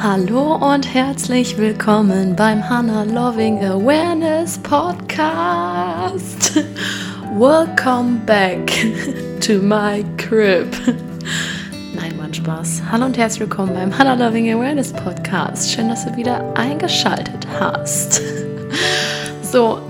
Hallo und herzlich willkommen beim Hannah Loving Awareness Podcast. Welcome back to my crib. Nein, Mann, Spaß. Hallo und herzlich willkommen beim Hannah Loving Awareness Podcast. Schön, dass du wieder eingeschaltet hast. So,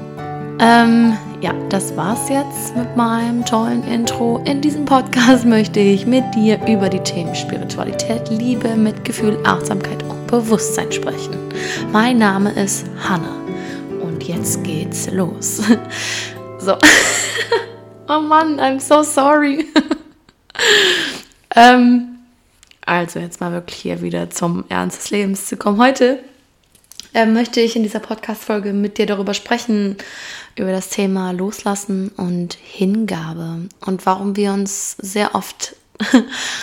ähm, ja, das war's jetzt mit meinem tollen Intro. In diesem Podcast möchte ich mit dir über die Themen Spiritualität, Liebe, Mitgefühl, Achtsamkeit und Bewusstsein sprechen. Mein Name ist Hannah und jetzt geht's los. So. oh Mann, I'm so sorry. ähm, also jetzt mal wirklich hier wieder zum Ernst des Lebens zu kommen. Heute äh, möchte ich in dieser Podcast-Folge mit dir darüber sprechen, über das Thema Loslassen und Hingabe und warum wir uns sehr oft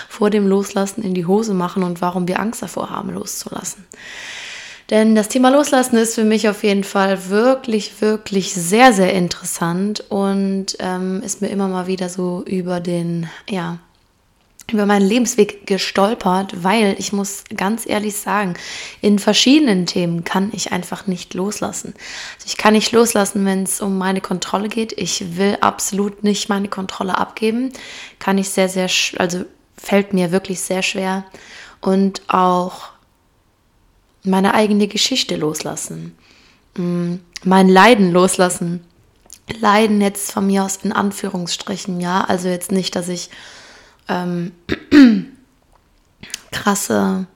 vor dem Loslassen in die Hose machen und warum wir Angst davor haben, loszulassen. Denn das Thema Loslassen ist für mich auf jeden Fall wirklich, wirklich sehr, sehr interessant und ähm, ist mir immer mal wieder so über den, ja, über meinen Lebensweg gestolpert, weil ich muss ganz ehrlich sagen, in verschiedenen Themen kann ich einfach nicht loslassen. Also ich kann nicht loslassen, wenn es um meine Kontrolle geht. Ich will absolut nicht meine Kontrolle abgeben. Kann ich sehr, sehr, also fällt mir wirklich sehr schwer. Und auch meine eigene Geschichte loslassen. Mm, mein Leiden loslassen. Leiden jetzt von mir aus in Anführungsstrichen, ja. Also jetzt nicht, dass ich ähm, krasse,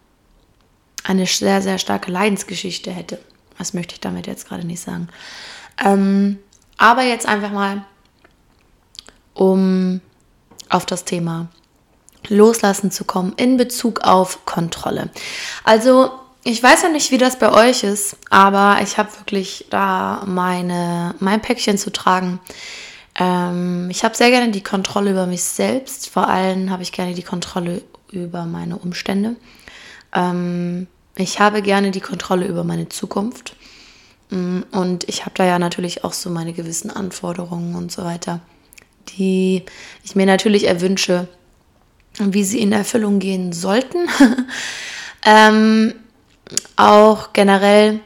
eine sehr, sehr starke Leidensgeschichte hätte. Was möchte ich damit jetzt gerade nicht sagen. Ähm, aber jetzt einfach mal, um auf das Thema Loslassen zu kommen in Bezug auf Kontrolle. Also ich weiß ja nicht, wie das bei euch ist, aber ich habe wirklich da meine, mein Päckchen zu tragen. Ähm, ich habe sehr gerne die Kontrolle über mich selbst. Vor allem habe ich gerne die Kontrolle über meine Umstände. Ähm, ich habe gerne die Kontrolle über meine Zukunft. Mm, und ich habe da ja natürlich auch so meine gewissen Anforderungen und so weiter, die ich mir natürlich erwünsche, wie sie in Erfüllung gehen sollten. ähm, auch generell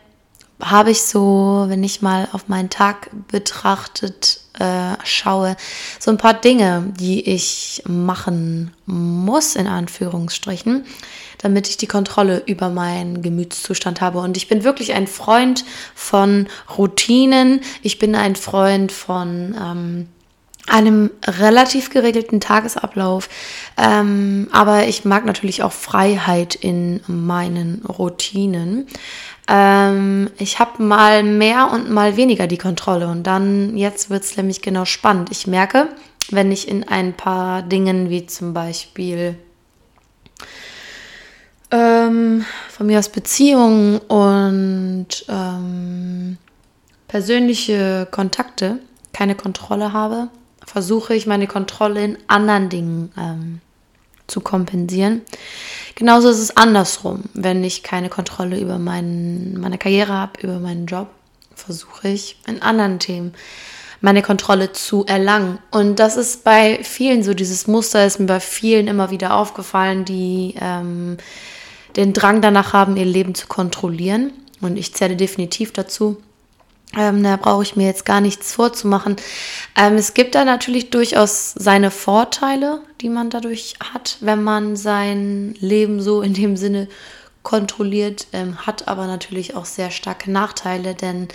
habe ich so, wenn ich mal auf meinen Tag betrachtet äh, schaue, so ein paar Dinge, die ich machen muss, in Anführungsstrichen, damit ich die Kontrolle über meinen Gemütszustand habe. Und ich bin wirklich ein Freund von Routinen. Ich bin ein Freund von ähm, einem relativ geregelten Tagesablauf. Ähm, aber ich mag natürlich auch Freiheit in meinen Routinen. Ähm, ich habe mal mehr und mal weniger die Kontrolle. Und dann, jetzt wird es nämlich genau spannend. Ich merke, wenn ich in ein paar Dingen wie zum Beispiel ähm, von mir aus Beziehungen und ähm, persönliche Kontakte keine Kontrolle habe, versuche ich meine Kontrolle in anderen Dingen ähm, zu kompensieren. Genauso ist es andersrum. Wenn ich keine Kontrolle über mein, meine Karriere habe, über meinen Job, versuche ich in anderen Themen meine Kontrolle zu erlangen. Und das ist bei vielen so, dieses Muster ist mir bei vielen immer wieder aufgefallen, die ähm, den Drang danach haben, ihr Leben zu kontrollieren. Und ich zähle definitiv dazu. Ähm, da brauche ich mir jetzt gar nichts vorzumachen. Ähm, es gibt da natürlich durchaus seine Vorteile, die man dadurch hat, wenn man sein Leben so in dem Sinne kontrolliert, ähm, hat aber natürlich auch sehr starke Nachteile, denn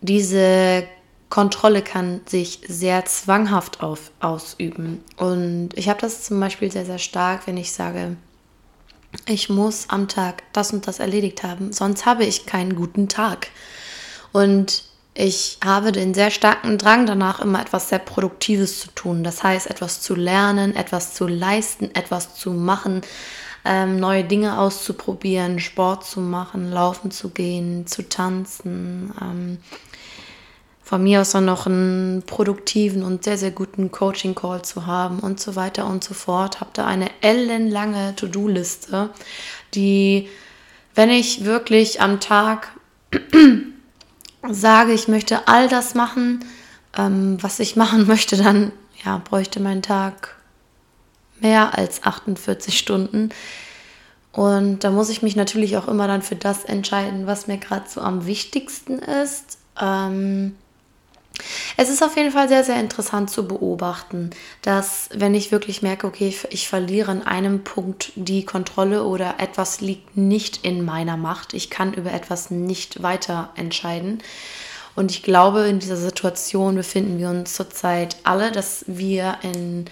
diese Kontrolle kann sich sehr zwanghaft auf, ausüben. Und ich habe das zum Beispiel sehr, sehr stark, wenn ich sage, ich muss am Tag das und das erledigt haben, sonst habe ich keinen guten Tag. Und ich habe den sehr starken Drang danach, immer etwas sehr Produktives zu tun. Das heißt, etwas zu lernen, etwas zu leisten, etwas zu machen, ähm, neue Dinge auszuprobieren, Sport zu machen, laufen zu gehen, zu tanzen. Ähm, von mir aus dann noch einen produktiven und sehr, sehr guten Coaching-Call zu haben und so weiter und so fort. Habe da eine ellenlange To-Do-Liste, die, wenn ich wirklich am Tag sage, ich möchte all das machen, ähm, was ich machen möchte, dann ja, bräuchte mein Tag mehr als 48 Stunden. Und da muss ich mich natürlich auch immer dann für das entscheiden, was mir gerade so am wichtigsten ist. Ähm, es ist auf jeden Fall sehr, sehr interessant zu beobachten, dass wenn ich wirklich merke, okay, ich, verliere in einem Punkt die Kontrolle oder etwas liegt nicht in meiner Macht, ich kann über etwas nicht weiter entscheiden. Und ich glaube, in dieser Situation befinden wir uns zurzeit alle, dass wir in,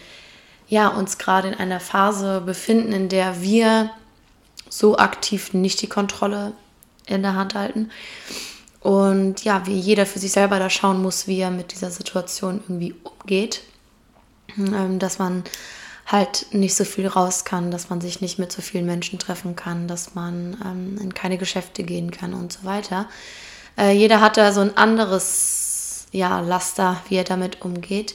ja, uns gerade in einer Phase befinden, in der wir so aktiv nicht die Kontrolle in der Hand halten. Und ja, wie jeder für sich selber da schauen muss, wie er mit dieser Situation irgendwie umgeht. Ähm, dass man halt nicht so viel raus kann, dass man sich nicht mit so vielen Menschen treffen kann, dass man ähm, in keine Geschäfte gehen kann und so weiter. Äh, jeder hat da so ein anderes ja, Laster, wie er damit umgeht.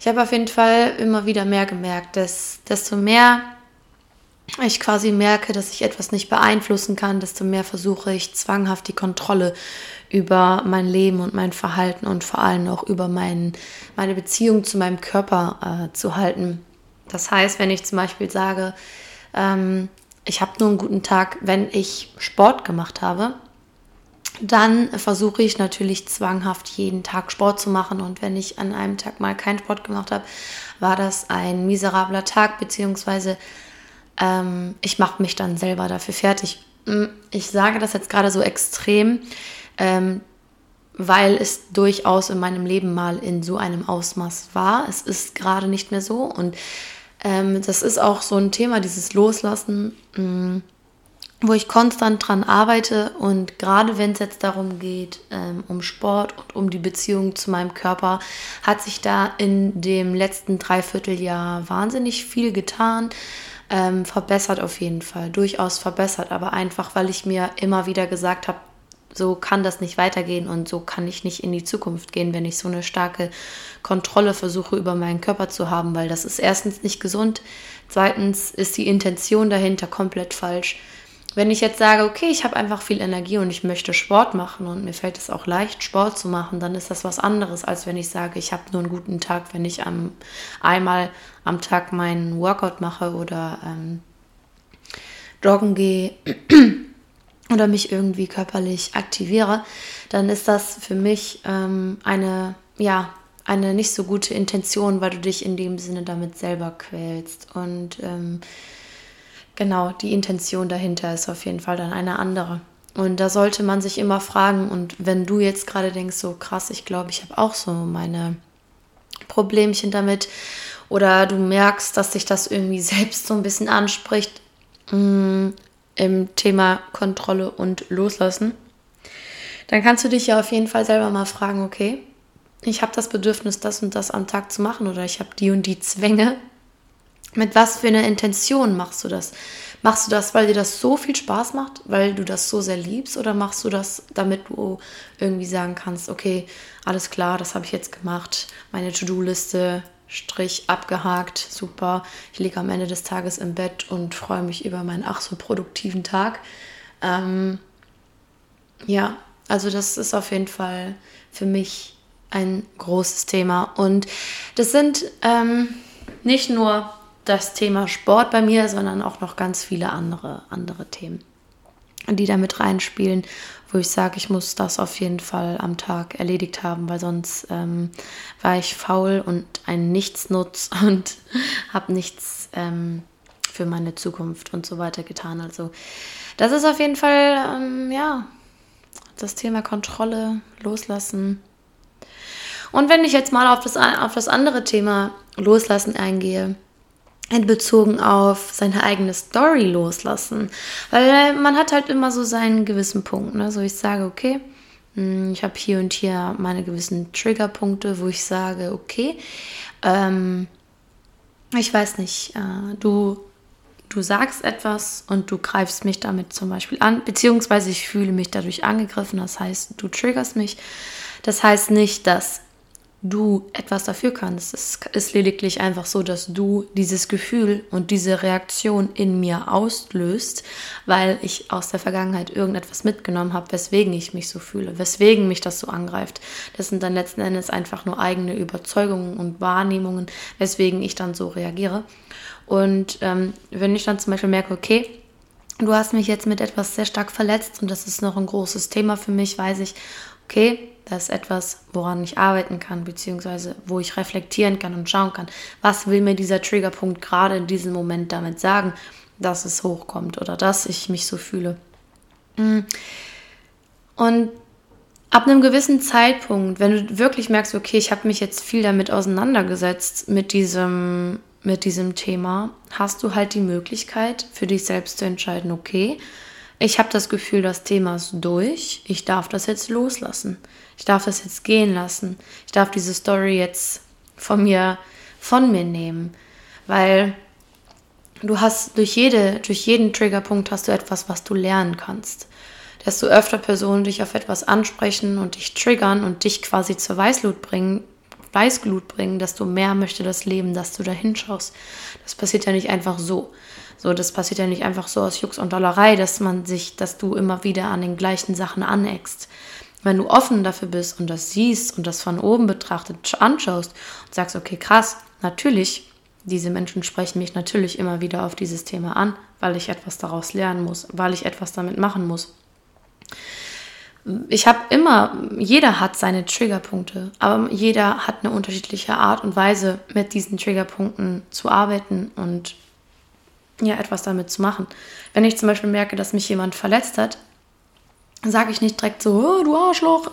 Ich habe auf jeden Fall immer wieder mehr gemerkt, dass desto mehr ich quasi merke, dass ich etwas nicht beeinflussen kann, desto mehr versuche ich zwanghaft die Kontrolle über mein Leben und mein Verhalten und vor allem auch über mein, meine Beziehung zu meinem Körper äh, zu halten. Das heißt, wenn ich zum Beispiel sage, ähm, ich habe nur einen guten Tag, wenn ich Sport gemacht habe, dann versuche ich natürlich zwanghaft jeden Tag Sport zu machen. Und wenn ich an einem Tag mal keinen Sport gemacht habe, war das ein miserabler Tag, beziehungsweise ähm, ich mache mich dann selber dafür fertig. Hm, ich sage das jetzt gerade so extrem, ähm, weil es durchaus in meinem Leben mal in so einem Ausmaß war. Es ist gerade nicht mehr so und ähm, das ist auch so ein Thema, dieses Loslassen, mh, hm, wo ich konstant dran arbeite und gerade wenn es jetzt darum geht, ähm, um Sport und um die Beziehung zu meinem Körper, hat sich da in dem letzten Dreivierteljahr wahnsinnig viel getan. Ähm, verbessert auf jeden Fall, durchaus verbessert, aber einfach, weil ich mir immer wieder gesagt habe, so kann das nicht weitergehen und so kann ich nicht in die Zukunft gehen, wenn ich so eine starke Kontrolle versuche über meinen Körper zu haben, weil das ist erstens nicht gesund, zweitens ist die Intention dahinter komplett falsch. Wenn ich jetzt sage, okay, ich habe einfach viel Energie und ich möchte Sport machen und mir fällt es auch leicht, Sport zu machen, dann ist das was anderes, als wenn ich sage, ich habe nur einen guten Tag, wenn ich am, einmal am Tag meinen Workout mache oder ähm, joggen gehe oder mich irgendwie körperlich aktiviere, dann ist das für mich ähm, eine, ja, eine nicht so gute Intention, weil du dich in dem Sinne damit selber quälst. Und ähm, genau, die Intention dahinter ist auf jeden Fall dann eine andere. Und da sollte man sich immer fragen, und wenn du jetzt gerade denkst, so krass, ich glaube, ich habe auch so meine Problemchen damit, oder du merkst, dass sich das irgendwie selbst so ein bisschen anspricht mh, mm, im Thema Kontrolle und Loslassen, dann kannst du dich ja auf jeden Fall selber mal fragen, okay, ich habe das Bedürfnis, das und das am Tag zu machen, oder ich habe die und die Zwänge, mit was für einer Intention machst du das? Machst du das, weil dir das so viel Spaß macht, weil du das so sehr liebst, oder machst du das, damit du irgendwie sagen kannst, okay, alles klar, das habe ich jetzt gemacht, meine To-Do-Liste, Strich abgehakt, super. Ich liege am Ende des Tages im Bett und freue mich über meinen ach so produktiven Tag. Ähm, ja, also das ist auf jeden Fall für mich ein großes Thema. Und das sind ähm, nicht nur das Thema Sport bei mir, sondern auch noch ganz viele andere, andere Themen, die da mit reinspielen, wo ich sage, ich muss das auf jeden Fall am Tag erledigt haben, weil sonst ähm, war ich faul und ein Nichtsnutz und habe nichts ähm, für meine Zukunft und so weiter getan. Also das ist auf jeden Fall, ähm, ja, das Thema Kontrolle, Loslassen. Und wenn ich jetzt mal auf das, auf das andere Thema Loslassen eingehe, bezogen auf seine eigene Story loslassen. Weil man hat halt immer so seinen gewissen Punkt. Ne? So ich sage, okay, hm, ich habe hier und hier meine gewissen Triggerpunkte, wo ich sage, okay, ähm, ich weiß nicht, äh, du, du sagst etwas und du greifst mich damit zum Beispiel an, beziehungsweise ich fühle mich dadurch angegriffen, das heißt, du triggerst mich. Das heißt nicht, dass du etwas dafür kannst. Es ist lediglich einfach so, dass du dieses Gefühl und diese Reaktion in mir auslöst, weil ich aus der Vergangenheit irgendetwas mitgenommen habe, weswegen ich mich so fühle, weswegen mich das so angreift. Das sind dann letzten Endes einfach nur eigene Überzeugungen und Wahrnehmungen, weswegen ich dann so reagiere. Und ähm, wenn ich dann zum Beispiel merke, okay, du hast mich jetzt mit etwas sehr stark verletzt und das ist noch ein großes Thema für mich, weiß ich, okay, das ist etwas, woran ich arbeiten kann, beziehungsweise wo ich reflektieren kann und schauen kann, was will mir dieser Triggerpunkt gerade in diesem Moment damit sagen, dass es hochkommt oder dass ich mich so fühle. Mm. Und ab einem gewissen Zeitpunkt, wenn du wirklich merkst, okay, ich habe mich jetzt viel damit auseinandergesetzt mit diesem mit diesem Thema, hast du halt die Möglichkeit für dich selbst zu entscheiden, okay, ich habe das Gefühl, das Thema ist durch, ich darf das jetzt loslassen. Ich darf das jetzt gehen lassen. Ich darf diese Story jetzt von mir von mir nehmen, weil du hast durch jede durch jeden Triggerpunkt hast du etwas, was du lernen kannst. Desto öfter Personen dich auf etwas ansprechen und dich triggern und dich quasi zur Weißglut bringen, Weißglut bringen, desto mehr möchte das Leben, dass du da hinschaust. Das passiert ja nicht einfach so. So, das passiert ja nicht einfach so aus Jux und Dollerei, dass man sich, dass du immer wieder an den gleichen Sachen aneckst. Wenn du offen dafür bist und das siehst und das von oben betrachtet anschaust und sagst, okay, krass, natürlich, diese Menschen sprechen mich natürlich immer wieder auf dieses Thema an, weil ich etwas daraus lernen muss, weil ich etwas damit machen muss. Ich habe immer, jeder hat seine Triggerpunkte, aber jeder hat eine unterschiedliche Art und Weise, mit diesen Triggerpunkten zu arbeiten und ja, etwas damit zu machen. Wenn ich zum Beispiel merke, dass mich jemand verletzt hat, sage ich nicht direkt so, oh, du Arschloch,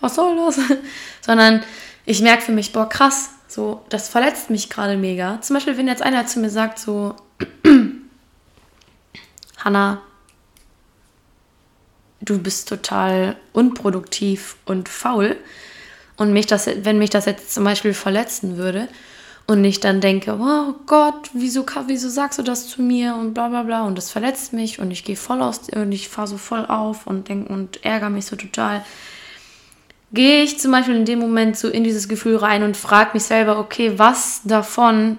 was soll das? Sondern ich merke für mich, boah, krass, so, das verletzt mich gerade mega. Zum Beispiel, wenn jetzt einer zu mir sagt, so, Hanna, du bist total unproduktiv und faul. Und mich das, wenn mich das jetzt zum Beispiel verletzen würde, und ich dann denke, oh Gott, wieso, wieso sagst du das zu mir und bla bla bla und das verletzt mich und ich gehe voll aus und ich fahre so voll auf und denke und ärgere mich so total. Gehe ich zum Beispiel in dem Moment so in dieses Gefühl rein und frage mich selber, okay, was davon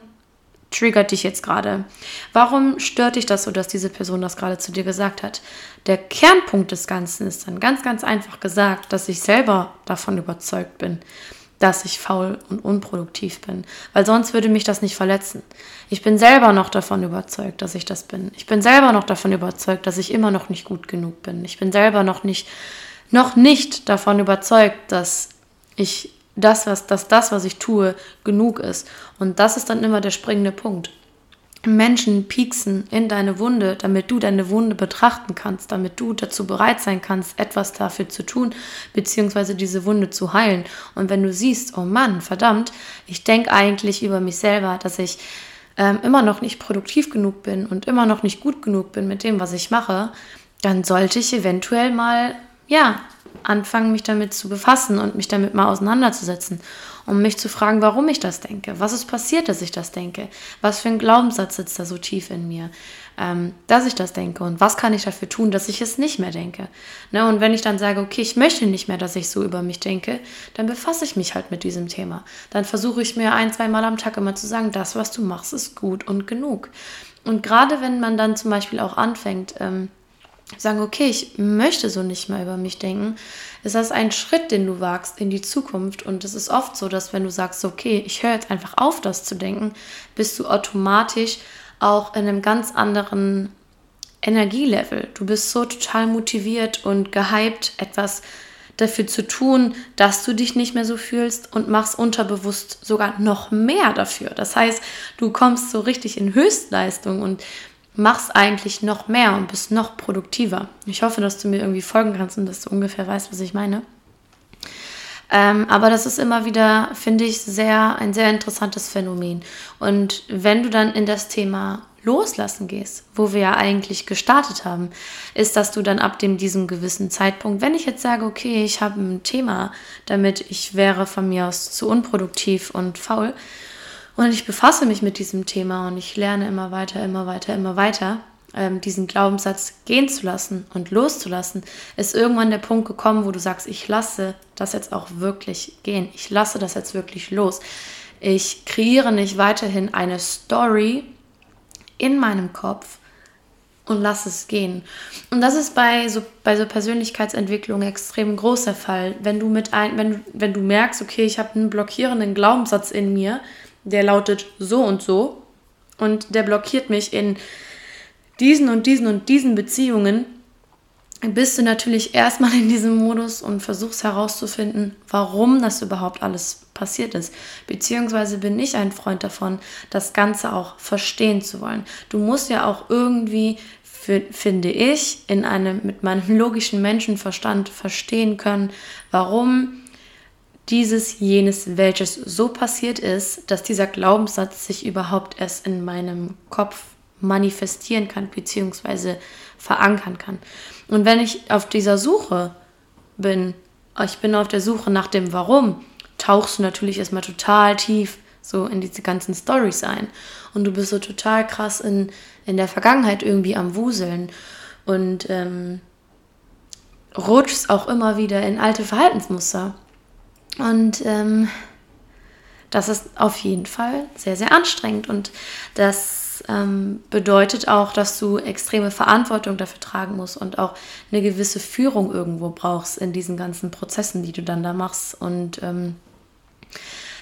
triggert dich jetzt gerade? Warum stört dich das so, dass diese Person das gerade zu dir gesagt hat? Der Kernpunkt des Ganzen ist dann ganz, ganz einfach gesagt, dass ich selber davon überzeugt bin dass ich faul und unproduktiv bin, weil sonst würde mich das nicht verletzen. Ich bin selber noch davon überzeugt, dass ich das bin. Ich bin selber noch davon überzeugt, dass ich immer noch nicht gut genug bin. Ich bin selber noch nicht noch nicht davon überzeugt, dass ich das, was, dass das, was ich tue, genug ist. Und das ist dann immer der springende Punkt. Menschen pieksen in deine Wunde, damit du deine Wunde betrachten kannst, damit du dazu bereit sein kannst, etwas dafür zu tun, beziehungsweise diese Wunde zu heilen. Und wenn du siehst, oh Mann, verdammt, ich denke eigentlich über mich selber, dass ich ähm, immer noch nicht produktiv genug bin und immer noch nicht gut genug bin mit dem, was ich mache, dann sollte ich eventuell mal, ja, anfangen, mich damit zu befassen und mich damit mal auseinanderzusetzen um mich zu fragen, warum ich das denke. Was ist passiert, dass ich das denke? Was für ein Glaubenssatz sitzt da so tief in mir, ähm, dass ich das denke? Und was kann ich dafür tun, dass ich es nicht mehr denke? Ne? Und wenn ich dann sage, okay, ich möchte nicht mehr, dass ich so über mich denke, dann befasse ich mich halt mit diesem Thema. Dann versuche ich mir ein, zwei Mal am Tag immer zu sagen, das, was du machst, ist gut und genug. Und gerade wenn man dann zum Beispiel auch anfängt, ähm, sagen, okay, ich möchte so nicht mehr über mich denken, ist das ein Schritt, den du wagst in die Zukunft. Und es ist oft so, dass wenn du sagst, okay, ich höre jetzt einfach auf, das zu denken, bist du automatisch auch in einem ganz anderen Energielevel. Du bist so total motiviert und gehypt, etwas dafür zu tun, dass du dich nicht mehr so fühlst und machst unterbewusst sogar noch mehr dafür. Das heißt, du kommst so richtig in Höchstleistung und machst eigentlich noch mehr und bist noch produktiver. Ich hoffe, dass du mir irgendwie folgen kannst und dass du ungefähr weißt, was ich meine. Ähm, aber das ist immer wieder, finde ich, sehr, ein sehr interessantes Phänomen. Und wenn du dann in das Thema Loslassen gehst, wo wir ja eigentlich gestartet haben, ist, dass du dann ab dem diesem gewissen Zeitpunkt, wenn ich jetzt sage, okay, ich habe ein Thema, damit ich wäre von mir aus zu unproduktiv und faul, und ich befasse mich mit diesem Thema und ich lerne immer weiter, immer weiter, immer weiter, ähm, diesen Glaubenssatz gehen zu lassen und loszulassen, ist irgendwann der Punkt gekommen, wo du sagst, ich lasse das jetzt auch wirklich gehen. Ich lasse das jetzt wirklich los. Ich kreiere nicht weiterhin eine Story in meinem Kopf und lasse es gehen. Und das ist bei so, bei so Persönlichkeitsentwicklung extrem großer Fall. Wenn du mit ein, wenn, wenn du merkst, okay, ich habe einen blockierenden Glaubenssatz in mir, der lautet so und so und der blockiert mich in diesen und diesen und diesen Beziehungen bist du natürlich erstmal in diesem Modus und versuchst herauszufinden, warum das überhaupt alles passiert ist. Beziehungsweise bin ich ein Freund davon, das Ganze auch verstehen zu wollen. Du musst ja auch irgendwie, finde ich, in einem mit meinem logischen Menschenverstand verstehen können, warum dieses, jenes, welches so passiert ist, dass dieser Glaubenssatz sich überhaupt erst in meinem Kopf manifestieren kann, beziehungsweise verankern kann. Und wenn ich auf dieser Suche bin, ich bin auf der Suche nach dem Warum, tauchst du natürlich erstmal total tief so in diese ganzen Stories ein. Und du bist so total krass in, in der Vergangenheit irgendwie am Wuseln und ähm, rutschst auch immer wieder in alte Verhaltensmuster. Und ähm, das ist auf jeden Fall sehr, sehr anstrengend. Und das ähm, bedeutet auch, dass du extreme Verantwortung dafür tragen musst und auch eine gewisse Führung irgendwo brauchst in diesen ganzen Prozessen, die du dann da machst. Und ähm,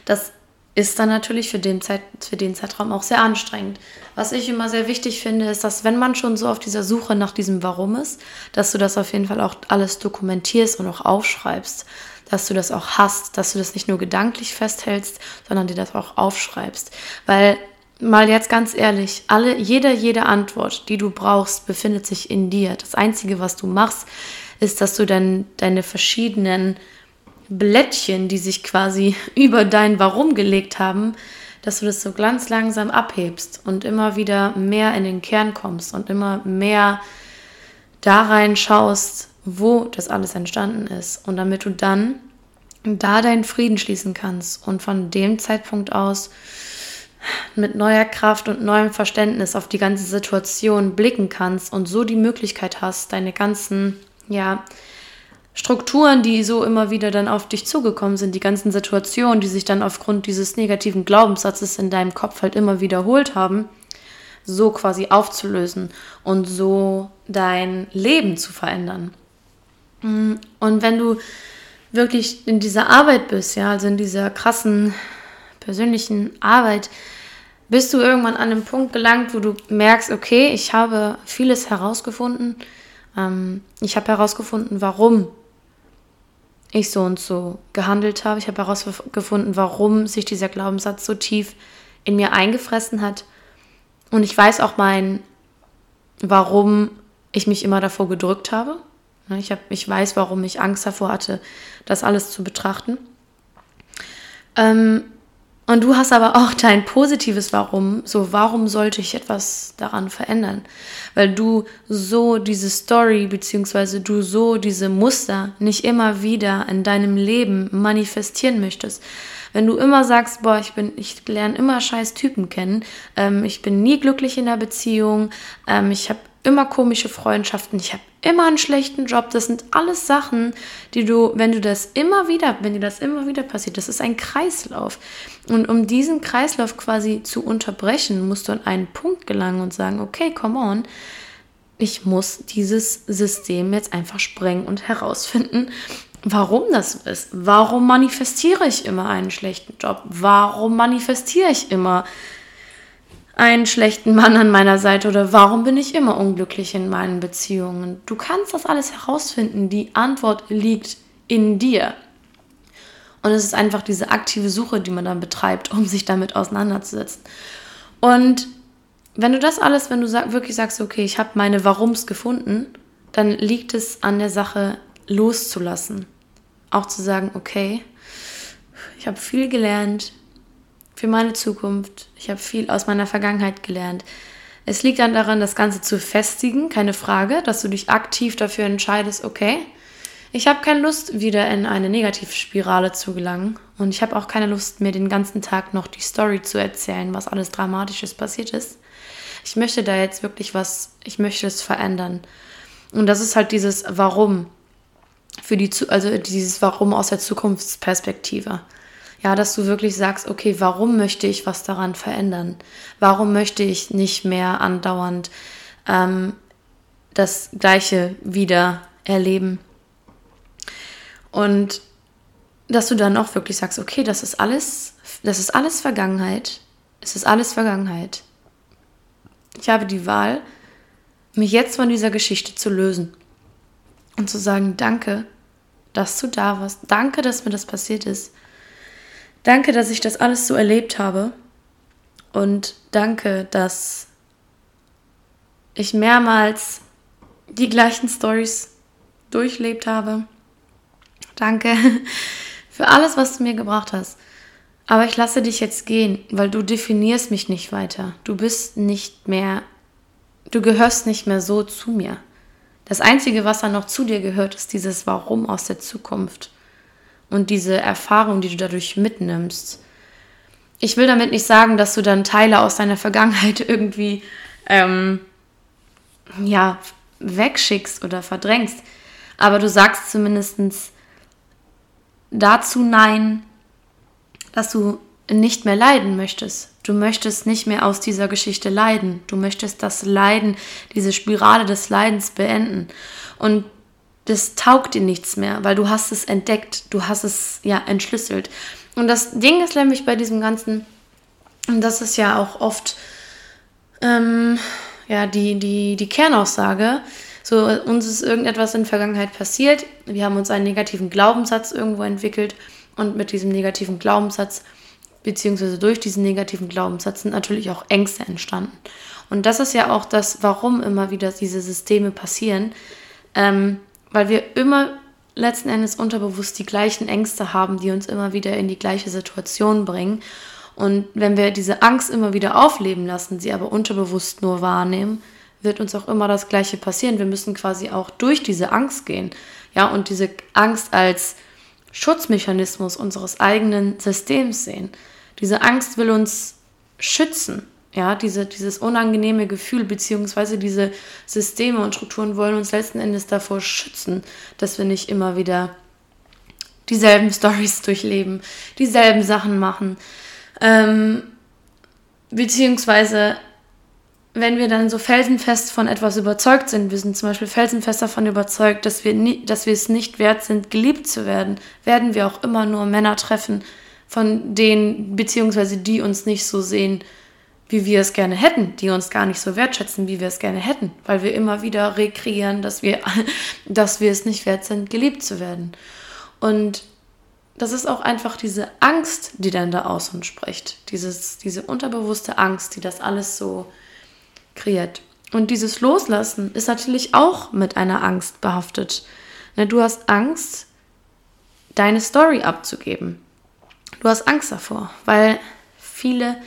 das ist dann natürlich für den, Zeit, für den Zeitraum auch sehr anstrengend. Was ich immer sehr wichtig finde, ist, dass wenn man schon so auf dieser Suche nach diesem Warum ist, dass du das auf jeden Fall auch alles dokumentierst und auch aufschreibst dass du das auch hast, dass du das nicht nur gedanklich festhältst, sondern dir das auch aufschreibst. Weil mal jetzt ganz ehrlich, alle, jede, jede Antwort, die du brauchst, befindet sich in dir. Das Einzige, was du machst, ist, dass du dann deine verschiedenen Blättchen, die sich quasi über dein Warum gelegt haben, dass du das so ganz langsam abhebst und immer wieder mehr in den Kern kommst und immer mehr da rein schaust, wo das alles entstanden ist. Und damit du dann da deinen Frieden schließen kannst und von dem Zeitpunkt aus mit neuer Kraft und neuem Verständnis auf die ganze Situation blicken kannst und so die Möglichkeit hast, deine ganzen, ja, Strukturen, die so immer wieder dann auf dich zugekommen sind, die ganzen Situationen, die sich dann aufgrund dieses negativen Glaubenssatzes in deinem Kopf halt immer wiederholt haben, so quasi aufzulösen und so dein Leben zu verändern. Mm, und wenn du wirklich in dieser Arbeit bist, ja, also in dieser krassen persönlichen Arbeit, bist du irgendwann an einem Punkt gelangt, wo du merkst, okay, ich habe vieles herausgefunden. Ähm, ich habe herausgefunden, warum ich so und so gehandelt habe. Ich habe herausgefunden, warum sich dieser Glaubenssatz so tief in mir eingefressen hat. Und ich weiß auch mein, warum ich mich immer davor gedrückt habe. Ne, ich, hab, ich weiß, warum ich Angst davor hatte, das alles zu betrachten. Ähm, und du hast aber auch dein positives Warum. So, warum sollte ich etwas daran verändern? Weil du so diese Story beziehungsweise du so diese Muster nicht immer wieder in deinem Leben manifestieren möchtest. Wenn du immer sagst, boah, ich bin, ich lerne immer scheiß Typen kennen, ähm, ich bin nie glücklich in der Beziehung, ähm, ich habe immer komische Freundschaften, ich habe immer einen schlechten Job. Das sind alles Sachen, die du, wenn du das immer wieder, wenn dir das immer wieder passiert, das ist ein Kreislauf. Und um diesen Kreislauf quasi zu unterbrechen, musst du an einen Punkt gelangen und sagen, okay, come on, ich muss dieses System jetzt einfach sprengen und herausfinden, warum das so ist. Warum manifestiere ich immer einen schlechten Job? Warum manifestiere ich immer einen schlechten Mann an meiner Seite oder warum bin ich immer unglücklich in meinen Beziehungen? Du kannst das alles herausfinden. Die Antwort liegt in dir. Und es ist einfach diese aktive Suche, die man dann betreibt, um sich damit auseinanderzusetzen. Und wenn du das alles, wenn du wirklich sagst, okay, ich habe meine Warums gefunden, dann liegt es an der Sache loszulassen. Auch zu sagen, okay, ich habe viel gelernt, für meine Zukunft. Ich habe viel aus meiner Vergangenheit gelernt. Es liegt dann daran, das Ganze zu festigen, keine Frage, dass du dich aktiv dafür entscheidest, okay, ich habe keine Lust, wieder in eine Negativspirale zu gelangen. Und ich habe auch keine Lust, mir den ganzen Tag noch die Story zu erzählen, was alles Dramatisches passiert ist. Ich möchte da jetzt wirklich was, ich möchte es verändern. Und das ist halt dieses Warum. Für die, also dieses Warum aus der Zukunftsperspektive. Ja, dass du wirklich sagst, okay, warum möchte ich was daran verändern? Warum möchte ich nicht mehr andauernd ähm, das Gleiche wieder erleben? Und dass du dann auch wirklich sagst, okay, das ist alles, das ist alles Vergangenheit. Es ist alles Vergangenheit. Ich habe die Wahl, mich jetzt von dieser Geschichte zu lösen und zu sagen, danke, dass du da warst. Danke, dass mir das passiert ist. Danke, dass ich das alles so erlebt habe. Und danke, dass ich mehrmals die gleichen Stories durchlebt habe. Danke für alles, was du mir gebracht hast. Aber ich lasse dich jetzt gehen, weil du definierst mich nicht weiter. Du bist nicht mehr, du gehörst nicht mehr so zu mir. Das Einzige, was dann noch zu dir gehört, ist dieses Warum aus der Zukunft und diese Erfahrung, die du dadurch mitnimmst. Ich will damit nicht sagen, dass du dann Teile aus deiner Vergangenheit irgendwie ähm, ja, wegschickst oder verdrängst. Aber du sagst zumindest dazu Nein, dass du nicht mehr leiden möchtest. Du möchtest nicht mehr aus dieser Geschichte leiden. Du möchtest das Leiden, diese Spirale des Leidens beenden. Und das taugt dir nichts mehr, weil du hast es entdeckt, du hast es ja entschlüsselt. Und das Ding ist nämlich bei diesem Ganzen, und das ist ja auch oft ähm, ja, die, die, die Kernaussage, so uns ist irgendetwas in der Vergangenheit passiert, wir haben uns einen negativen Glaubenssatz irgendwo entwickelt und mit diesem negativen Glaubenssatz, beziehungsweise durch diesen negativen Glaubenssatz sind natürlich auch Ängste entstanden. Und das ist ja auch das, warum immer wieder diese Systeme passieren, ähm, weil wir immer letzten Endes unterbewusst die gleichen Ängste haben, die uns immer wieder in die gleiche Situation bringen. Und wenn wir diese Angst immer wieder aufleben lassen, sie aber unterbewusst nur wahrnehmen, wird uns auch immer das Gleiche passieren. Wir müssen quasi auch durch diese Angst gehen. Ja, und diese Angst als Schutzmechanismus unseres eigenen Systems sehen. Diese Angst will uns schützen. Ja, diese, dieses unangenehme Gefühl beziehungsweise diese Systeme und Strukturen wollen uns letzten Endes davor schützen, dass wir nicht immer wieder dieselben Stories durchleben, dieselben Sachen machen. Ähm, beziehungsweise wenn wir dann so felsenfest von etwas überzeugt sind, wir sind zum Beispiel felsenfest davon überzeugt, dass wir, nie, dass wir es nicht wert sind, geliebt zu werden, werden wir auch immer nur Männer treffen, von denen, beziehungsweise die uns nicht so sehen, wie wir es gerne hätten, die uns gar nicht so wertschätzen, wie wir es gerne hätten, weil wir immer wieder rekreieren, dass wir, dass wir es nicht wert sind, geliebt zu werden. Und das ist auch einfach diese Angst, die dann da aus uns spricht. Dieses, diese unterbewusste Angst, die das alles so kreiert. Und dieses Loslassen ist natürlich auch mit einer Angst behaftet. Ne, du hast Angst, deine Story abzugeben. Du hast Angst davor, weil viele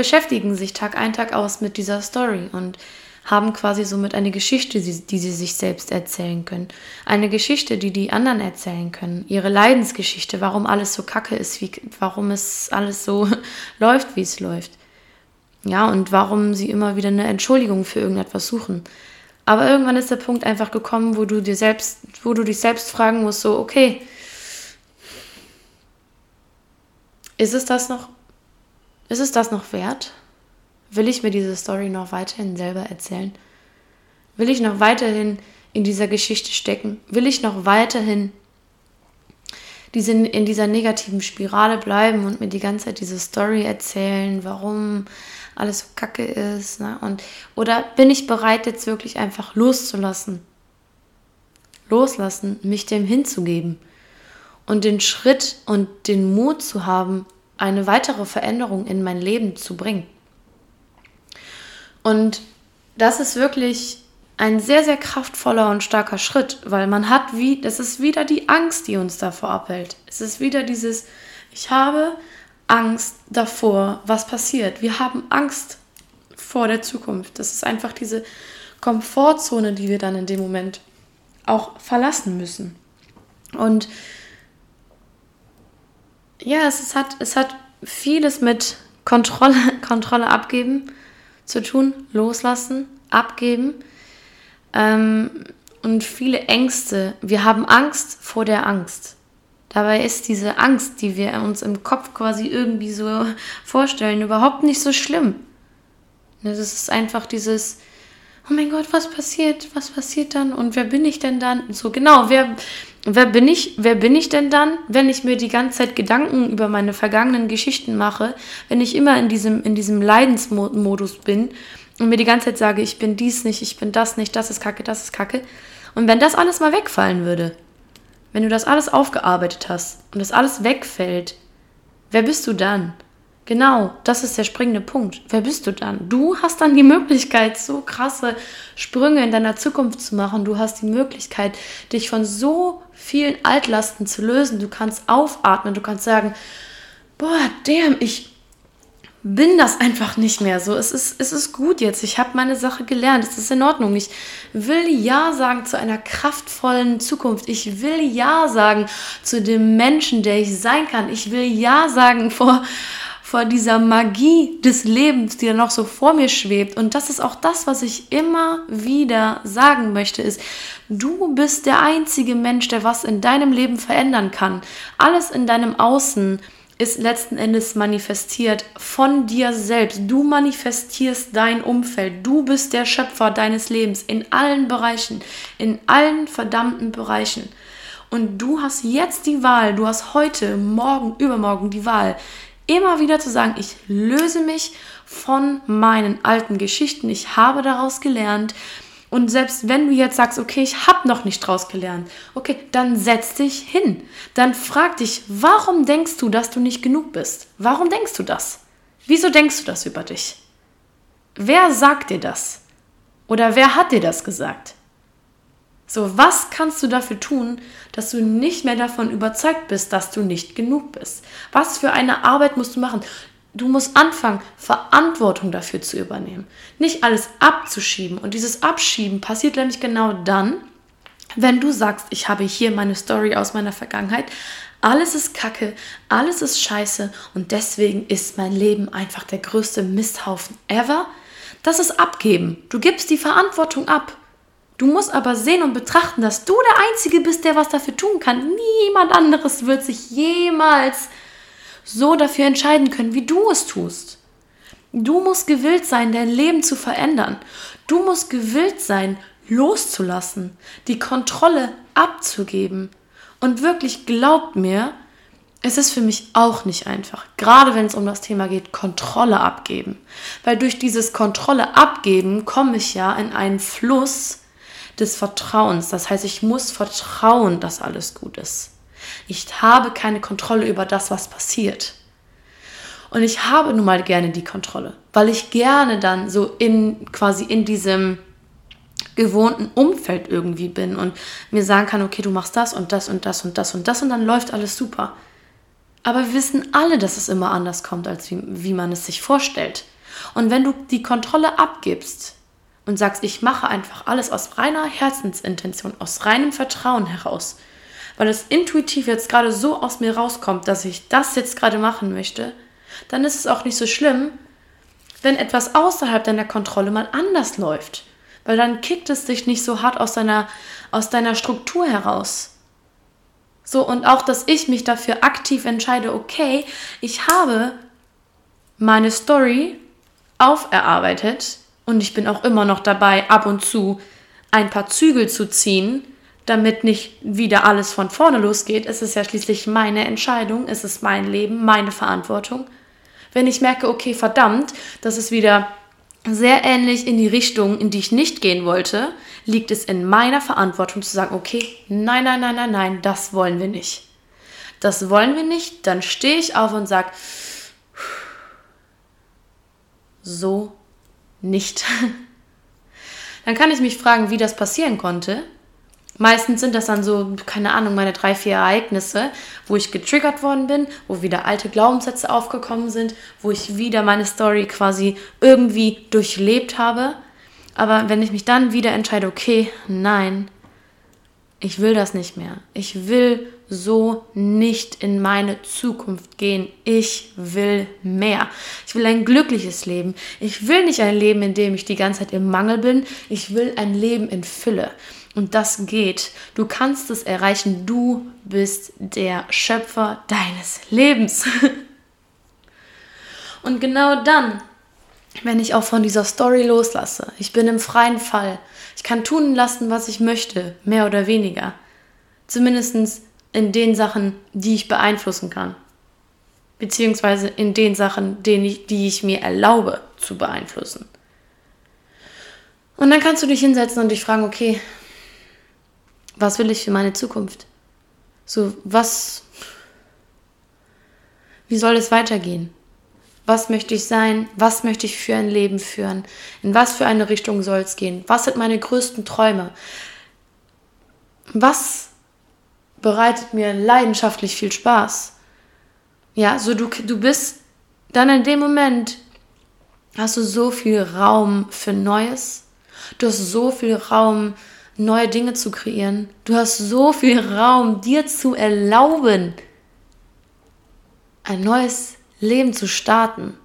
beschäftigen sich Tag ein, Tag aus mit dieser Story und haben quasi somit eine Geschichte, die sie sich selbst erzählen können. Eine Geschichte, die die anderen erzählen können. Ihre Leidensgeschichte, warum alles so kacke ist, wie, warum es alles so läuft, wie es läuft. Ja, und warum sie immer wieder eine Entschuldigung für irgendetwas suchen. Aber irgendwann ist der Punkt einfach gekommen, wo du dir selbst, wo du dich selbst fragen musst, so, okay, ist es das noch, ist es das noch wert? Will ich mir diese Story noch weiterhin selber erzählen? Will ich noch weiterhin in dieser Geschichte stecken? Will ich noch weiterhin diese, in dieser negativen Spirale bleiben und mir die ganze Zeit diese Story erzählen, warum alles so kacke ist. Ne? Und, oder bin ich bereit, jetzt wirklich einfach loszulassen? Loslassen, mich dem hinzugeben und den Schritt und den Mut zu haben, eine weitere Veränderung in mein Leben zu bringen. Und das ist wirklich ein sehr, sehr kraftvoller und starker Schritt, weil man hat wie, das ist wieder die Angst, die uns davor abhält. Es ist wieder dieses, ich habe Angst davor, was passiert. Wir haben Angst vor der Zukunft. Das ist einfach diese Komfortzone, die wir dann in dem Moment auch verlassen müssen. Und ja, es, es, hat, es hat vieles mit Kontrolle, Kontrolle abgeben zu tun, loslassen, abgeben. Ähm, und viele Ängste. Wir haben Angst vor der Angst. Dabei ist diese Angst, die wir uns im Kopf quasi irgendwie so vorstellen, überhaupt nicht so schlimm. Das ist einfach dieses, oh mein Gott, was passiert? Was passiert dann? Und wer bin ich denn dann? So genau, wer, wer bin ich? Wer bin ich denn dann, wenn ich mir die ganze Zeit Gedanken über meine vergangenen Geschichten mache, wenn ich immer in diesem, in diesem Leidensmodus bin und mir die ganze Zeit sage, ich bin dies nicht, ich bin das nicht, das ist kacke, das ist kacke. Und wenn das alles mal wegfallen würde, wenn du das alles aufgearbeitet hast und das alles wegfällt, wer bist du dann? Genau, das ist der springende Punkt. Wer bist du dann? Du hast dann die Möglichkeit, so krasse Sprünge in deiner Zukunft zu machen. Du hast die Möglichkeit, dich von so vielen Altlasten zu lösen. Du kannst aufatmen, du kannst sagen, boah, damn, ich bin das einfach nicht mehr so. Es ist, es ist gut jetzt. Ich habe meine Sache gelernt. Es ist in Ordnung. Ich will Ja sagen zu einer kraftvollen Zukunft. Ich will Ja sagen zu dem Menschen, der ich sein kann. Ich will Ja sagen vor, vor dieser Magie des Lebens, die da noch so vor mir schwebt. Und das ist auch das, was ich immer wieder sagen möchte, ist, du bist der einzige Mensch, der was in deinem Leben verändern kann. Alles in deinem Außen ist letzten Endes manifestiert von dir selbst. Du manifestierst dein Umfeld. Du bist der Schöpfer deines Lebens in allen Bereichen, in allen verdammten Bereichen. Und du hast jetzt die Wahl, du hast heute, morgen, übermorgen die Wahl, immer wieder zu sagen, ich löse mich von meinen alten Geschichten, ich habe daraus gelernt, und selbst wenn du jetzt sagst, okay, ich habe noch nicht draus gelernt, okay, dann setz dich hin. Dann frag dich, warum denkst du, dass du nicht genug bist? Warum denkst du das? Wieso denkst du das über dich? Wer sagt dir das? Oder wer hat dir das gesagt? So, was kannst du dafür tun, dass du nicht mehr davon überzeugt bist, dass du nicht genug bist? Was für eine Arbeit musst du machen? Du musst anfangen, Verantwortung dafür zu übernehmen. Nicht alles abzuschieben. Und dieses Abschieben passiert nämlich genau dann, wenn du sagst, ich habe hier meine Story aus meiner Vergangenheit, alles ist Kacke, alles ist Scheiße und deswegen ist mein Leben einfach der größte Misthaufen ever. Das ist abgeben. Du gibst die Verantwortung ab. Du musst aber sehen und betrachten, dass du der Einzige bist, der was dafür tun kann. Niemand anderes wird sich jemals so dafür entscheiden können, wie du es tust. Du musst gewillt sein, dein Leben zu verändern. Du musst gewillt sein, loszulassen, die Kontrolle abzugeben. Und wirklich glaubt mir, es ist für mich auch nicht einfach, gerade wenn es um das Thema geht, Kontrolle abgeben. Weil durch dieses Kontrolle abgeben komme ich ja in einen Fluss des Vertrauens. Das heißt, ich muss vertrauen, dass alles gut ist. Ich habe keine Kontrolle über das, was passiert. Und ich habe nun mal gerne die Kontrolle, weil ich gerne dann so in quasi in diesem gewohnten Umfeld irgendwie bin und mir sagen kann, okay, du machst das und das und das und das und das und dann läuft alles super. Aber wir wissen alle, dass es immer anders kommt, als wie, wie man es sich vorstellt. Und wenn du die Kontrolle abgibst und sagst, ich mache einfach alles aus reiner Herzensintention, aus reinem Vertrauen heraus, weil es intuitiv jetzt gerade so aus mir rauskommt, dass ich das jetzt gerade machen möchte, dann ist es auch nicht so schlimm, wenn etwas außerhalb deiner Kontrolle mal anders läuft. Weil dann kickt es dich nicht so hart aus deiner, aus deiner Struktur heraus. So, und auch, dass ich mich dafür aktiv entscheide, okay, ich habe meine Story auferarbeitet und ich bin auch immer noch dabei, ab und zu ein paar Zügel zu ziehen, damit nicht wieder alles von vorne losgeht. Es ist ja schließlich meine Entscheidung, es ist mein Leben, meine Verantwortung. Wenn ich merke, okay, verdammt, das ist wieder sehr ähnlich in die Richtung, in die ich nicht gehen wollte, liegt es in meiner Verantwortung zu sagen, okay, nein, nein, nein, nein, nein, das wollen wir nicht. Das wollen wir nicht, dann stehe ich auf und sage, so nicht. Dann kann ich mich fragen, wie das passieren konnte. Meistens sind das dann so, keine Ahnung, meine drei, vier Ereignisse, wo ich getriggert worden bin, wo wieder alte Glaubenssätze aufgekommen sind, wo ich wieder meine Story quasi irgendwie durchlebt habe. Aber wenn ich mich dann wieder entscheide, okay, nein, ich will das nicht mehr. Ich will so nicht in meine Zukunft gehen. Ich will mehr. Ich will ein glückliches Leben. Ich will nicht ein Leben, in dem ich die ganze Zeit im Mangel bin. Ich will ein Leben in Fülle. Und das geht. Du kannst es erreichen. Du bist der Schöpfer deines Lebens. Und genau dann, wenn ich auch von dieser Story loslasse, ich bin im freien Fall, ich kann tun lassen, was ich möchte, mehr oder weniger. Zumindest in den Sachen, die ich beeinflussen kann. Beziehungsweise in den Sachen, die ich mir erlaube zu beeinflussen. Und dann kannst du dich hinsetzen und dich fragen, okay, was will ich für meine Zukunft? So, was, wie soll es weitergehen? Was möchte ich sein? Was möchte ich für ein Leben führen? In was für eine Richtung soll es gehen? Was sind meine größten Träume? Was bereitet mir leidenschaftlich viel Spaß? Ja, so du, du bist dann in dem Moment, hast du so viel Raum für Neues. Du hast so viel Raum, neue Dinge zu kreieren. Du hast so viel Raum, dir zu erlauben, ein neues Leben zu starten.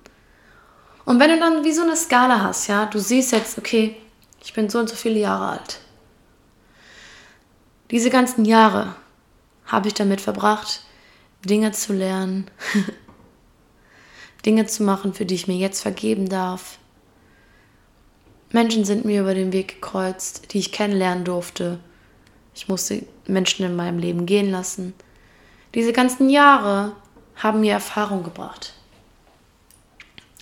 Und wenn du dann wie so eine Skala hast, ja, du siehst jetzt, okay, ich bin so und so viele Jahre alt. Diese ganzen Jahre habe ich damit verbracht, Dinge zu lernen, Dinge zu machen, für die ich mir jetzt vergeben darf. Menschen sind mir über den Weg gekreuzt, die ich kennenlernen durfte. Ich musste Menschen in meinem Leben gehen lassen. Diese ganzen Jahre haben mir Erfahrung gebracht.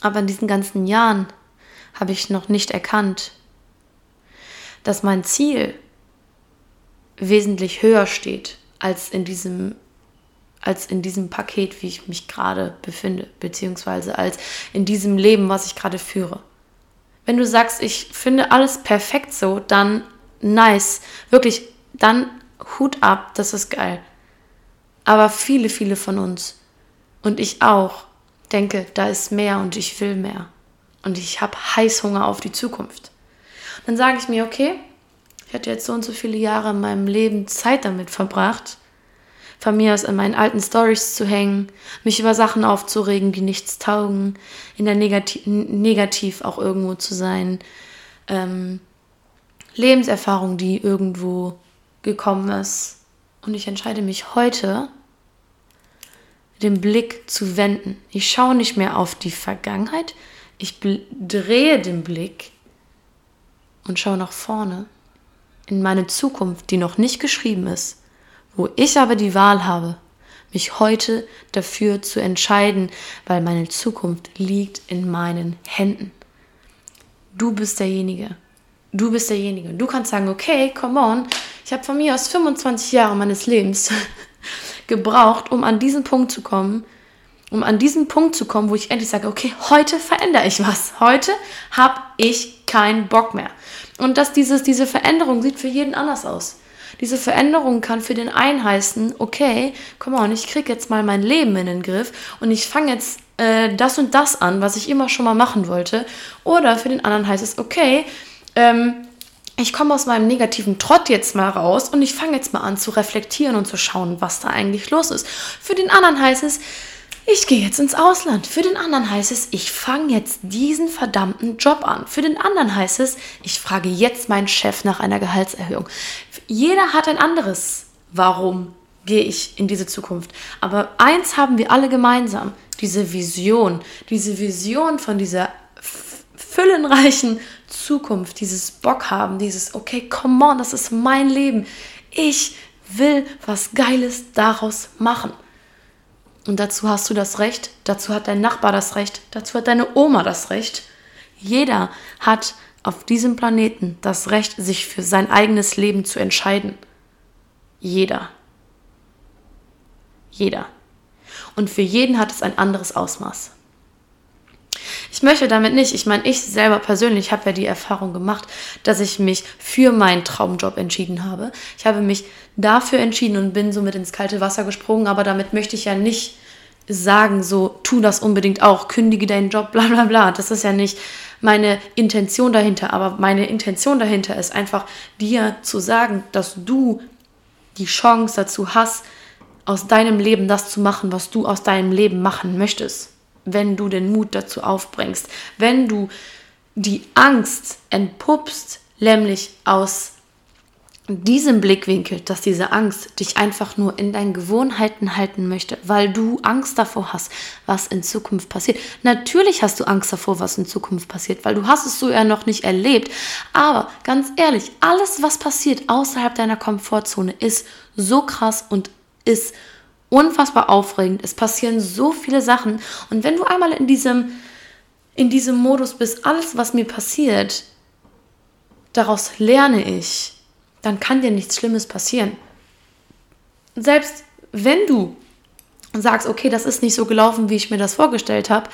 Aber in diesen ganzen Jahren habe ich noch nicht erkannt, dass mein Ziel wesentlich höher steht als in diesem als in diesem Paket, wie ich mich gerade befinde, beziehungsweise als in diesem Leben, was ich gerade führe. Wenn du sagst, ich finde alles perfekt so, dann nice, wirklich, dann Hut ab, das ist geil. Aber viele, viele von uns und ich auch denke, da ist mehr und ich will mehr. Und ich habe Heißhunger auf die Zukunft. Dann sage ich mir, okay, ich hatte jetzt so und so viele Jahre in meinem Leben Zeit damit verbracht, von mir aus in meinen alten Stories zu hängen, mich über Sachen aufzuregen, die nichts taugen, in der Negati Negativ auch irgendwo zu sein, ähm, Lebenserfahrung, die irgendwo gekommen ist. Und ich entscheide mich heute, den Blick zu wenden. Ich schaue nicht mehr auf die Vergangenheit, ich drehe den Blick und schaue nach vorne in meine Zukunft, die noch nicht geschrieben ist wo ich aber die Wahl habe, mich heute dafür zu entscheiden, weil meine Zukunft liegt in meinen Händen. Du bist derjenige. Du bist derjenige. Du kannst sagen, okay, come on, ich habe von mir aus 25 Jahre meines Lebens gebraucht, um an diesen Punkt zu kommen, um an diesen Punkt zu kommen, wo ich endlich sage, okay, heute verändere ich was. Heute habe ich keinen Bock mehr. Und dass dieses, diese Veränderung sieht für jeden anders aus. Diese Veränderung kann für den einen heißen, okay, komm on, ich kriege jetzt mal mein Leben in den Griff und ich fange jetzt äh, das und das an, was ich immer schon mal machen wollte. Oder für den anderen heißt es, okay, ähm, ich komme aus meinem negativen Trott jetzt mal raus und ich fange jetzt mal an zu reflektieren und zu schauen, was da eigentlich los ist. Für den anderen heißt es, ich gehe jetzt ins Ausland. Für den anderen heißt es, ich fange jetzt diesen verdammten Job an. Für den anderen heißt es, ich frage jetzt meinen Chef nach einer Gehaltserhöhung. Jeder hat ein anderes Warum gehe ich in diese Zukunft. Aber eins haben wir alle gemeinsam, diese Vision, diese Vision von dieser füllenreichen Zukunft, dieses Bock haben, dieses, okay, come on, das ist mein Leben. Ich will was Geiles daraus machen. Und dazu hast du das Recht, dazu hat dein Nachbar das Recht, dazu hat deine Oma das Recht. Jeder hat auf diesem Planeten das Recht, sich für sein eigenes Leben zu entscheiden. Jeder. Jeder. Und für jeden hat es ein anderes Ausmaß. Ich möchte damit nicht, ich meine, ich selber persönlich habe ja die Erfahrung gemacht, dass ich mich für meinen Traumjob entschieden habe. Ich habe mich dafür entschieden und bin somit ins kalte Wasser gesprungen, aber damit möchte ich ja nicht sagen, so, tu das unbedingt auch, kündige deinen Job, bla bla bla. Das ist ja nicht meine Intention dahinter, aber meine Intention dahinter ist einfach dir zu sagen, dass du die Chance dazu hast, aus deinem Leben das zu machen, was du aus deinem Leben machen möchtest wenn du den Mut dazu aufbringst, wenn du die Angst entpuppst, nämlich aus diesem Blickwinkel, dass diese Angst dich einfach nur in deinen Gewohnheiten halten möchte, weil du Angst davor hast, was in Zukunft passiert. Natürlich hast du Angst davor, was in Zukunft passiert, weil du hast es so ja noch nicht erlebt. Aber ganz ehrlich, alles, was passiert außerhalb deiner Komfortzone, ist so krass und ist so unfassbar aufregend. Es passieren so viele Sachen. Und wenn du einmal in diesem, in diesem Modus bist, alles, was mir passiert, daraus lerne ich, dann kann dir nichts Schlimmes passieren. Selbst wenn du sagst, okay, das ist nicht so gelaufen, wie ich mir das vorgestellt habe,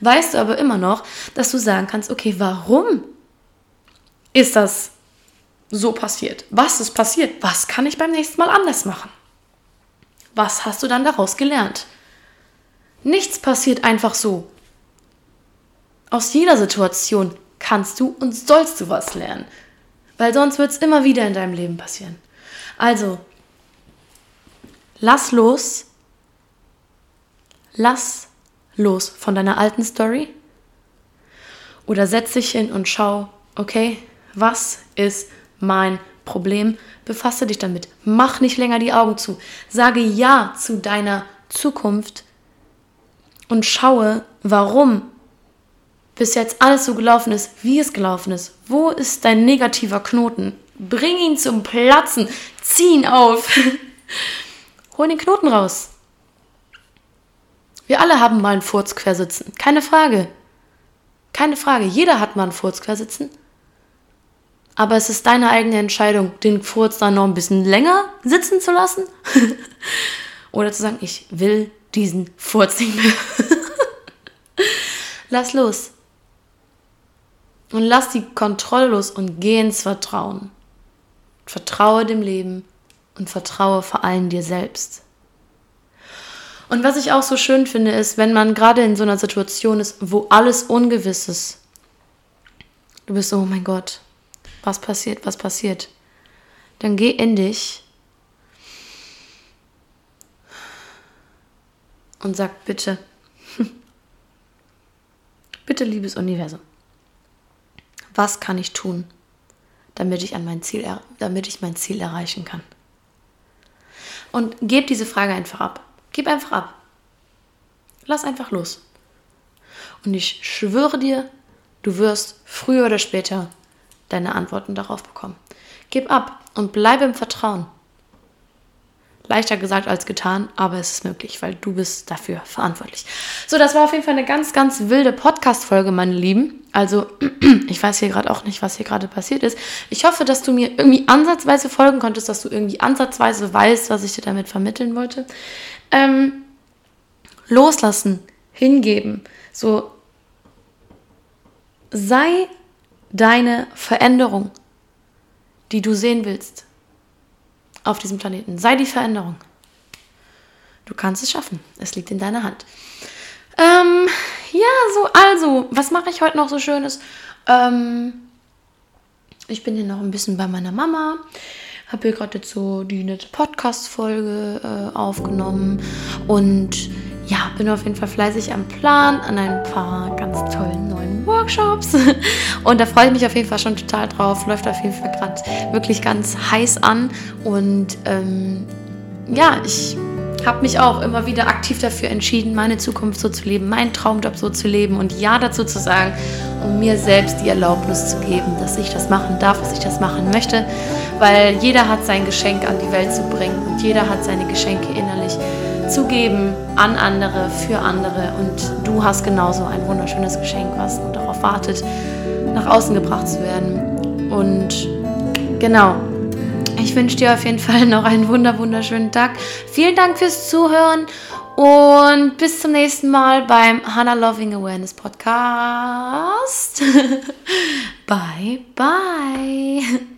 weißt du aber immer noch, dass du sagen kannst, okay, warum ist das so passiert? Was ist passiert? Was kann ich beim nächsten Mal anders machen? Was hast du dann daraus gelernt? Nichts passiert einfach so. Aus jeder Situation kannst du und sollst du was lernen, weil sonst wird es immer wieder in deinem Leben passieren. Also, lass los, lass los von deiner alten Story oder setz dich hin und schau, okay, was ist mein Problem? Befasse dich damit. Mach nicht länger die Augen zu. Sage Ja zu deiner Zukunft und schaue, warum bis jetzt alles so gelaufen ist, wie es gelaufen ist. Wo ist dein negativer Knoten? Bring ihn zum Platzen. Zieh ihn auf. Hol den Knoten raus. Wir alle haben mal einen Furz quer sitzen. Keine Frage. Keine Frage. Jeder hat mal einen Furz quer sitzen. Aber es ist deine eigene Entscheidung, den Furz dann noch ein bisschen länger sitzen zu lassen. Oder zu sagen, ich will diesen Furz nicht mehr. Lass los. Und lass die Kontrolle los und geh ins Vertrauen. Vertraue dem Leben und vertraue vor allem dir selbst. Und was ich auch so schön finde, ist, wenn man gerade in so einer Situation ist, wo alles ungewiss ist. Du bist so, oh mein Gott, was passiert, was passiert? Dann geh in dich und sag bitte, bitte liebes Universum, was kann ich tun, damit ich, an mein Ziel, damit ich mein Ziel erreichen kann? Und gib diese Frage einfach ab. Gib einfach ab. Lass einfach los. Und ich schwöre dir, du wirst früher oder später deine Antworten darauf bekommen. Gib ab und bleibe im Vertrauen. Leichter gesagt als getan, aber es ist möglich, weil du bist dafür verantwortlich. So, das war auf jeden Fall eine ganz, ganz wilde Podcast-Folge, meine Lieben. Also, ich weiß hier gerade auch nicht, was hier gerade passiert ist. Ich hoffe, dass du mir irgendwie ansatzweise folgen konntest, dass du irgendwie ansatzweise weißt, was ich dir damit vermitteln wollte. Ähm, loslassen, hingeben. So, sei deine Veränderung, die du sehen willst auf diesem Planeten. Sei die Veränderung. Du kannst es schaffen. Es liegt in deiner Hand. Ähm, ja, so, also, was mache ich heute noch so Schönes? Ähm, ich bin hier noch ein bisschen bei meiner Mama. Habe hier gerade jetzt so die nette Podcast-Folge äh, aufgenommen. Und ja, bin auf jeden Fall fleißig am Plan an ein paar ganz tollen Workshops. Und da freue ich mich auf jeden Fall schon total drauf. Läuft auf jeden Fall gerade wirklich ganz heiß an. Und ähm, ja, ich habe mich auch immer wieder aktiv dafür entschieden, meine Zukunft so zu leben, meinen Traumjob so zu leben und Ja dazu zu sagen, um mir selbst die Erlaubnis zu geben, dass ich das machen darf, dass ich das machen möchte. Weil jeder hat sein Geschenk an die Welt zu bringen und jeder hat seine Geschenke innerlich zu geben an andere, für andere. Und du hast genauso ein wunderschönes Geschenk, was nur darauf wartet, nach außen gebracht zu werden. Und genau, ich wünsche dir auf jeden Fall noch einen wunder wunderschönen Tag. Vielen Dank fürs Zuhören und bis zum nächsten Mal beim Hannah Loving Awareness Podcast. bye, bye.